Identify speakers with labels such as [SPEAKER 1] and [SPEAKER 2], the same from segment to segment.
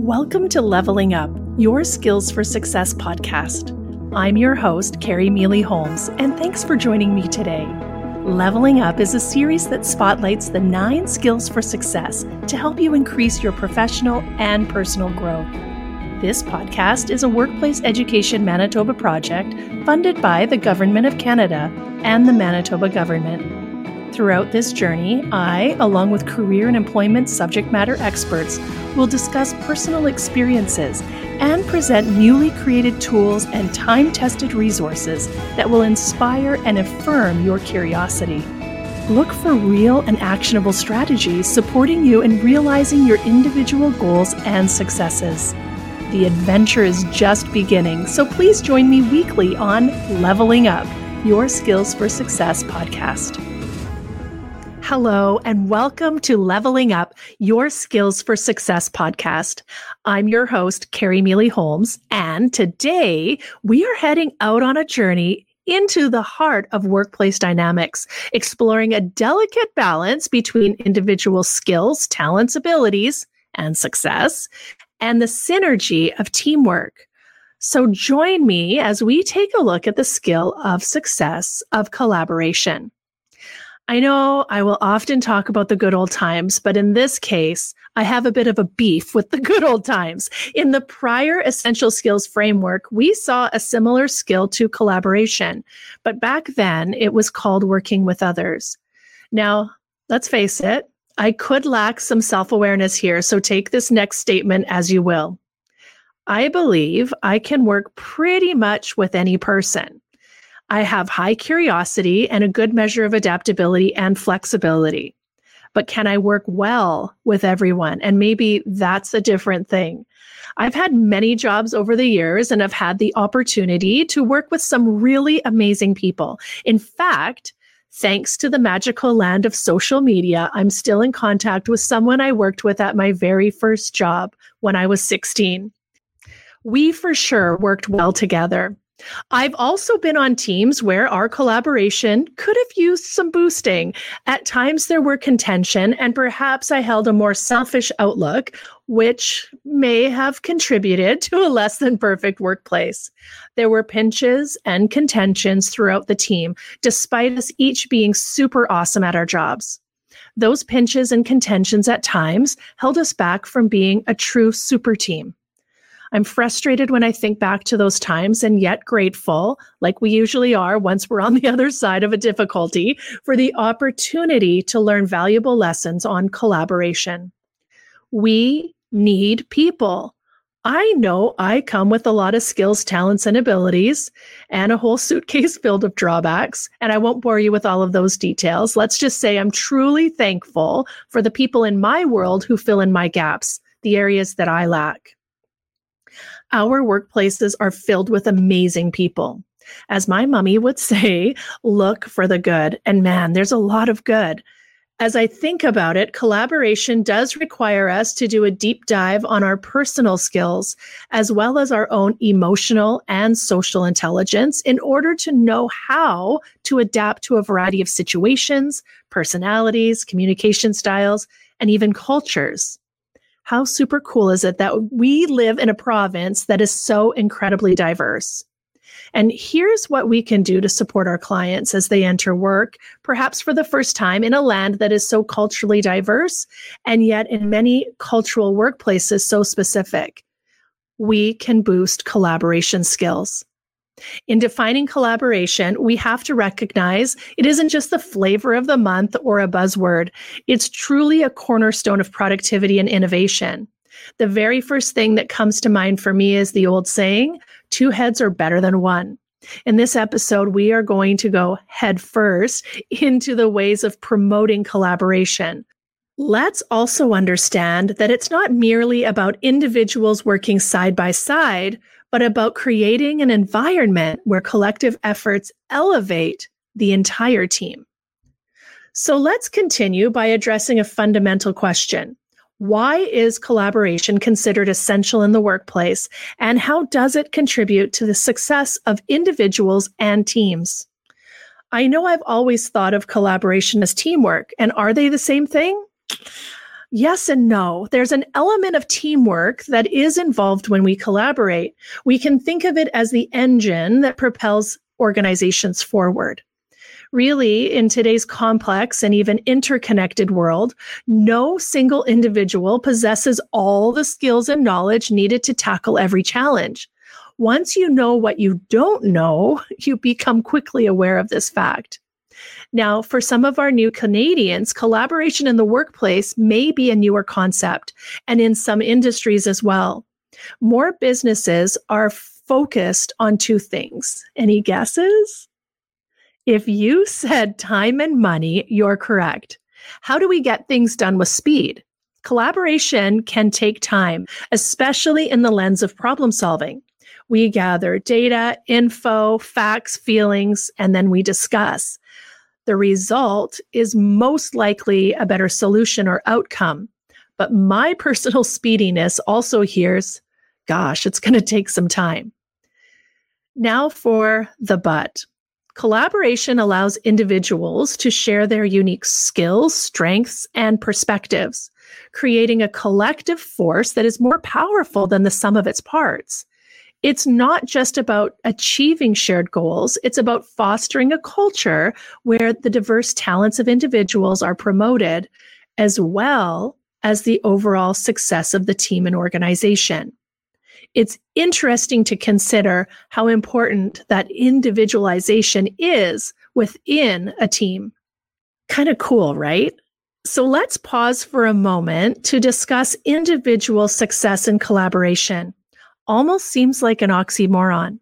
[SPEAKER 1] Welcome to Leveling Up, your Skills for Success podcast. I'm your host, Carrie Mealy Holmes, and thanks for joining me today. Leveling Up is a series that spotlights the nine skills for success to help you increase your professional and personal growth. This podcast is a Workplace Education Manitoba project funded by the Government of Canada and the Manitoba Government. Throughout this journey, I, along with career and employment subject matter experts, will discuss personal experiences and present newly created tools and time tested resources that will inspire and affirm your curiosity. Look for real and actionable strategies supporting you in realizing your individual goals and successes. The adventure is just beginning, so please join me weekly on Leveling Up, your Skills for Success podcast. Hello, and welcome to Leveling Up Your Skills for Success podcast. I'm your host, Carrie Mealy Holmes, and today we are heading out on a journey into the heart of workplace dynamics, exploring a delicate balance between individual skills, talents, abilities, and success, and the synergy of teamwork. So join me as we take a look at the skill of success of collaboration. I know I will often talk about the good old times, but in this case, I have a bit of a beef with the good old times. In the prior essential skills framework, we saw a similar skill to collaboration, but back then it was called working with others. Now, let's face it, I could lack some self awareness here, so take this next statement as you will. I believe I can work pretty much with any person. I have high curiosity and a good measure of adaptability and flexibility. But can I work well with everyone? And maybe that's a different thing. I've had many jobs over the years and I've had the opportunity to work with some really amazing people. In fact, thanks to the magical land of social media, I'm still in contact with someone I worked with at my very first job when I was 16. We for sure worked well together. I've also been on teams where our collaboration could have used some boosting. At times there were contention, and perhaps I held a more selfish outlook, which may have contributed to a less than perfect workplace. There were pinches and contentions throughout the team, despite us each being super awesome at our jobs. Those pinches and contentions at times held us back from being a true super team. I'm frustrated when I think back to those times and yet grateful, like we usually are once we're on the other side of a difficulty, for the opportunity to learn valuable lessons on collaboration. We need people. I know I come with a lot of skills, talents, and abilities, and a whole suitcase filled of drawbacks. And I won't bore you with all of those details. Let's just say I'm truly thankful for the people in my world who fill in my gaps, the areas that I lack. Our workplaces are filled with amazing people. As my mummy would say, look for the good. And man, there's a lot of good. As I think about it, collaboration does require us to do a deep dive on our personal skills, as well as our own emotional and social intelligence, in order to know how to adapt to a variety of situations, personalities, communication styles, and even cultures. How super cool is it that we live in a province that is so incredibly diverse? And here's what we can do to support our clients as they enter work, perhaps for the first time in a land that is so culturally diverse and yet in many cultural workplaces so specific. We can boost collaboration skills. In defining collaboration, we have to recognize it isn't just the flavor of the month or a buzzword. It's truly a cornerstone of productivity and innovation. The very first thing that comes to mind for me is the old saying, two heads are better than one. In this episode, we are going to go head first into the ways of promoting collaboration. Let's also understand that it's not merely about individuals working side by side, but about creating an environment where collective efforts elevate the entire team. So let's continue by addressing a fundamental question. Why is collaboration considered essential in the workplace, and how does it contribute to the success of individuals and teams? I know I've always thought of collaboration as teamwork, and are they the same thing? Yes and no. There's an element of teamwork that is involved when we collaborate. We can think of it as the engine that propels organizations forward. Really, in today's complex and even interconnected world, no single individual possesses all the skills and knowledge needed to tackle every challenge. Once you know what you don't know, you become quickly aware of this fact. Now, for some of our new Canadians, collaboration in the workplace may be a newer concept, and in some industries as well. More businesses are focused on two things. Any guesses? If you said time and money, you're correct. How do we get things done with speed? Collaboration can take time, especially in the lens of problem solving. We gather data, info, facts, feelings, and then we discuss the result is most likely a better solution or outcome. But my personal speediness also hears, gosh, it's going to take some time. Now for the but. Collaboration allows individuals to share their unique skills, strengths, and perspectives, creating a collective force that is more powerful than the sum of its parts it's not just about achieving shared goals, it's about fostering a culture where the diverse talents of individuals are promoted, as well as the overall success of the team and organization. It's interesting to consider how important that individualization is within a team. Kind of cool, right? So let's pause for a moment to discuss individual success and collaboration almost seems like an oxymoron.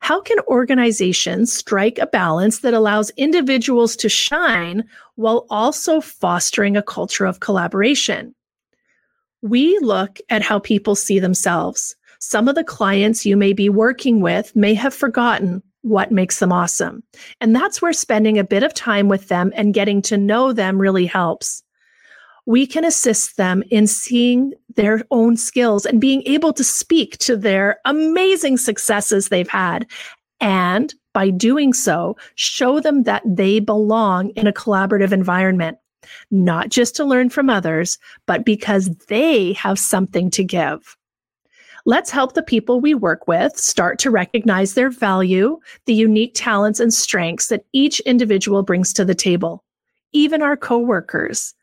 [SPEAKER 1] How can organizations strike a balance that allows individuals to shine while also fostering a culture of collaboration? We look at how people see themselves. Some of the clients you may be working with may have forgotten what makes them awesome. And that's where spending a bit of time with them and getting to know them really helps we can assist them in seeing their own skills and being able to speak to their amazing successes they've had. And by doing so, show them that they belong in a collaborative environment, not just to learn from others, but because they have something to give. Let's help the people we work with start to recognize their value, the unique talents and strengths that each individual brings to the table, even our coworkers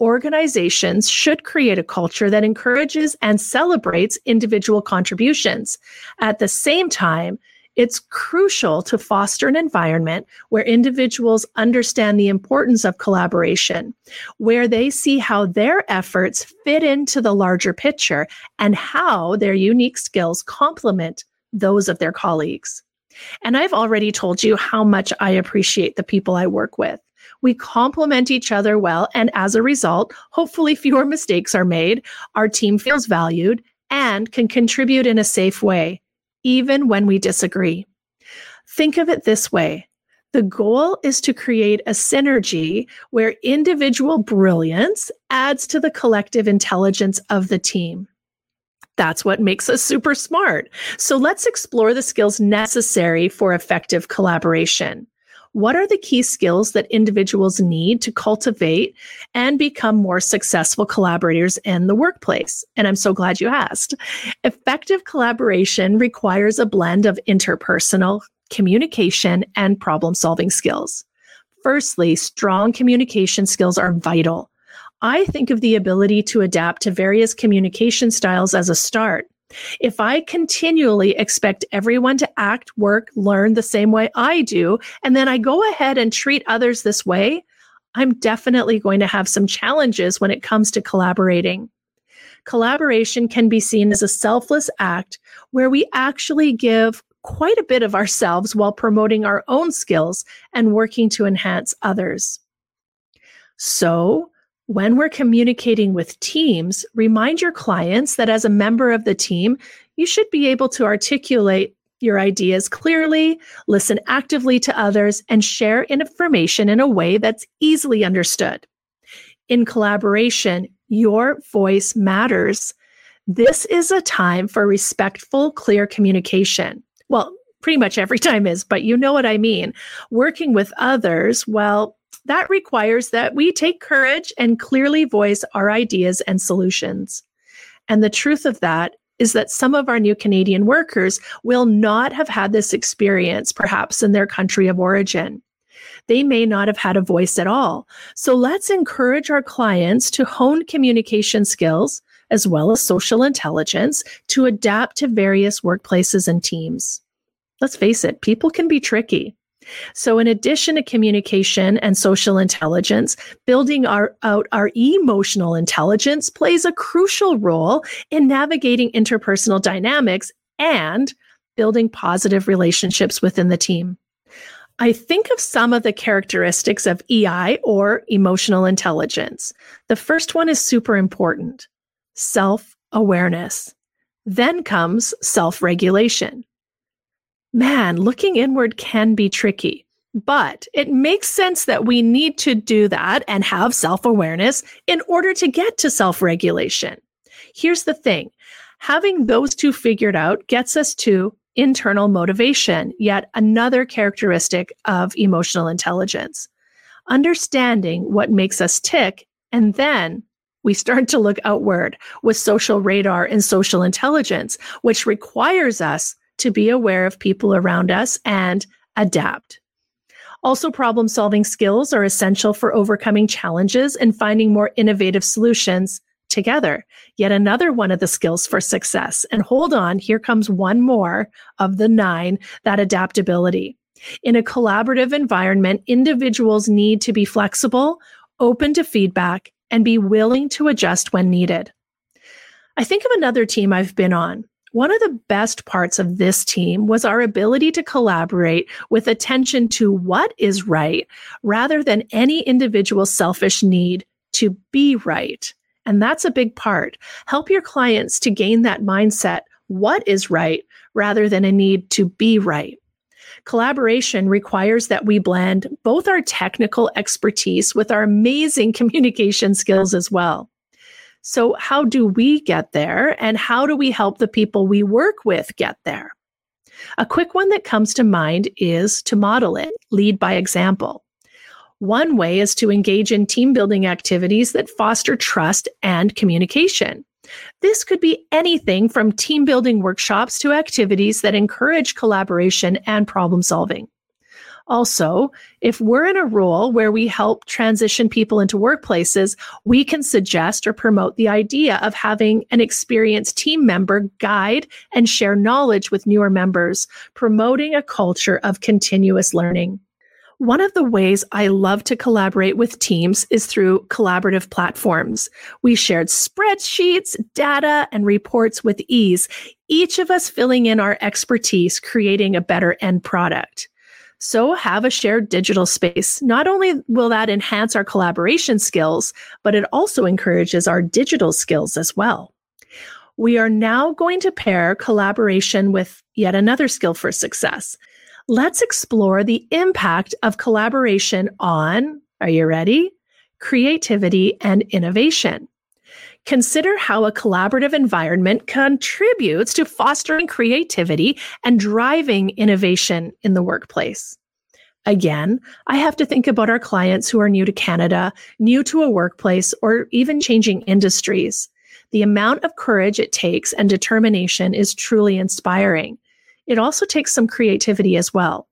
[SPEAKER 1] organizations should create a culture that encourages and celebrates individual contributions. At the same time, it's crucial to foster an environment where individuals understand the importance of collaboration, where they see how their efforts fit into the larger picture and how their unique skills complement those of their colleagues. And I've already told you how much I appreciate the people I work with. We complement each other well. And as a result, hopefully fewer mistakes are made. Our team feels valued and can contribute in a safe way, even when we disagree. Think of it this way. The goal is to create a synergy where individual brilliance adds to the collective intelligence of the team. That's what makes us super smart. So let's explore the skills necessary for effective collaboration. What are the key skills that individuals need to cultivate and become more successful collaborators in the workplace? And I'm so glad you asked. Effective collaboration requires a blend of interpersonal communication and problem solving skills. Firstly, strong communication skills are vital. I think of the ability to adapt to various communication styles as a start. If I continually expect everyone to act, work, learn the same way I do, and then I go ahead and treat others this way, I'm definitely going to have some challenges when it comes to collaborating. Collaboration can be seen as a selfless act where we actually give quite a bit of ourselves while promoting our own skills and working to enhance others. So, when we're communicating with teams, remind your clients that as a member of the team, you should be able to articulate your ideas clearly, listen actively to others, and share information in a way that's easily understood. In collaboration, your voice matters. This is a time for respectful, clear communication. Well, pretty much every time is, but you know what I mean. Working with others, well, that requires that we take courage and clearly voice our ideas and solutions. And the truth of that is that some of our new Canadian workers will not have had this experience, perhaps in their country of origin. They may not have had a voice at all. So let's encourage our clients to hone communication skills as well as social intelligence to adapt to various workplaces and teams. Let's face it, people can be tricky. So, in addition to communication and social intelligence, building our, out our emotional intelligence plays a crucial role in navigating interpersonal dynamics and building positive relationships within the team. I think of some of the characteristics of EI or emotional intelligence. The first one is super important self awareness. Then comes self regulation man, looking inward can be tricky. But it makes sense that we need to do that and have self awareness in order to get to self regulation. Here's the thing having those two figured out gets us to internal motivation, yet another characteristic of emotional intelligence. Understanding what makes us tick, and then we start to look outward with social radar and social intelligence, which requires us to be aware of people around us and adapt. Also, problem solving skills are essential for overcoming challenges and finding more innovative solutions together. Yet another one of the skills for success. And hold on, here comes one more of the nine that adaptability. In a collaborative environment, individuals need to be flexible, open to feedback, and be willing to adjust when needed. I think of another team I've been on. One of the best parts of this team was our ability to collaborate with attention to what is right rather than any individual selfish need to be right. And that's a big part. Help your clients to gain that mindset what is right rather than a need to be right. Collaboration requires that we blend both our technical expertise with our amazing communication skills as well. So, how do we get there? And how do we help the people we work with get there? A quick one that comes to mind is to model it, lead by example. One way is to engage in team building activities that foster trust and communication. This could be anything from team building workshops to activities that encourage collaboration and problem solving. Also, if we're in a role where we help transition people into workplaces, we can suggest or promote the idea of having an experienced team member guide and share knowledge with newer members, promoting a culture of continuous learning. One of the ways I love to collaborate with teams is through collaborative platforms. We shared spreadsheets, data, and reports with ease, each of us filling in our expertise, creating a better end product. So have a shared digital space. Not only will that enhance our collaboration skills, but it also encourages our digital skills as well. We are now going to pair collaboration with yet another skill for success. Let's explore the impact of collaboration on, are you ready? Creativity and innovation. Consider how a collaborative environment contributes to fostering creativity and driving innovation in the workplace. Again, I have to think about our clients who are new to Canada, new to a workplace, or even changing industries. The amount of courage it takes and determination is truly inspiring. It also takes some creativity as well.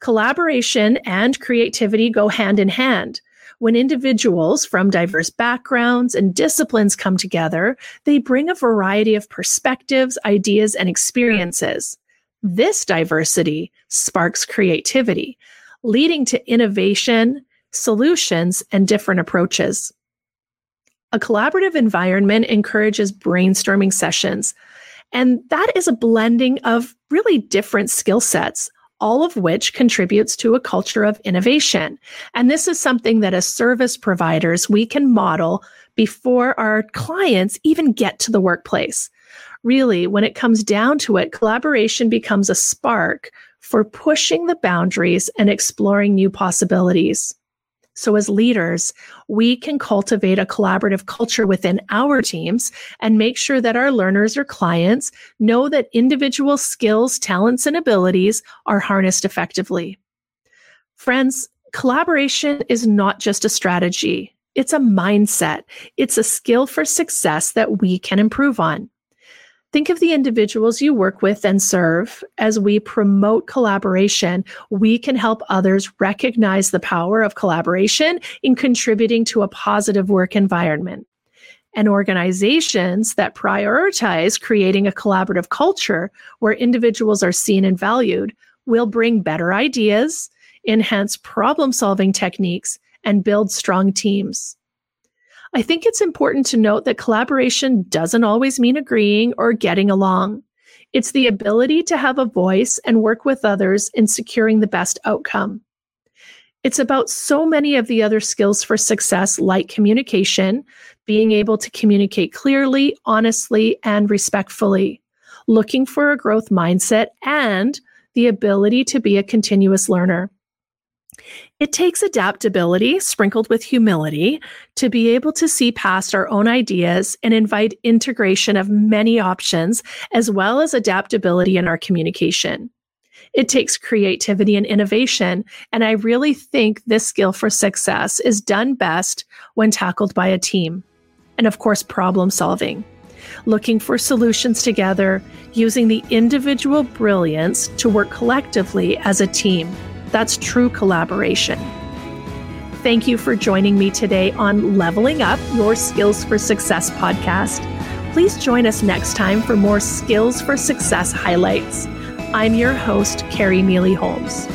[SPEAKER 1] Collaboration and creativity go hand in hand. When individuals from diverse backgrounds and disciplines come together, they bring a variety of perspectives, ideas, and experiences. This diversity sparks creativity, leading to innovation, solutions, and different approaches. A collaborative environment encourages brainstorming sessions, and that is a blending of really different skill sets all of which contributes to a culture of innovation. And this is something that as service providers, we can model before our clients even get to the workplace. Really, when it comes down to it, collaboration becomes a spark for pushing the boundaries and exploring new possibilities. So, as leaders, we can cultivate a collaborative culture within our teams and make sure that our learners or clients know that individual skills, talents, and abilities are harnessed effectively. Friends, Collaboration is not just a strategy, it's a mindset. It's a skill for success that we can improve on. Think of the individuals you work with and serve. As we promote collaboration, we can help others recognize the power of collaboration in contributing to a positive work environment. And organizations that prioritize creating a collaborative culture where individuals are seen and valued will bring better ideas, enhance problem solving techniques, and build strong teams. I think it's important to note that collaboration doesn't always mean agreeing or getting along. It's the ability to have a voice and work with others in securing the best outcome. It's about so many of the other skills for success, like communication, being able to communicate clearly, honestly, and respectfully, looking for a growth mindset, and the ability to be a continuous learner. It takes adaptability sprinkled with humility to be able to see past our own ideas and invite integration of many options, as well as adaptability in our communication. It takes creativity and innovation. And I really think this skill for success is done best when tackled by a team. And of course, problem solving. Looking for solutions together, using the individual brilliance to work collectively as a team. That's true collaboration. Thank you for joining me today on Leveling Up Your Skills for Success podcast. Please join us next time for more Skills for Success highlights. I'm your host, Carrie Mealy Holmes.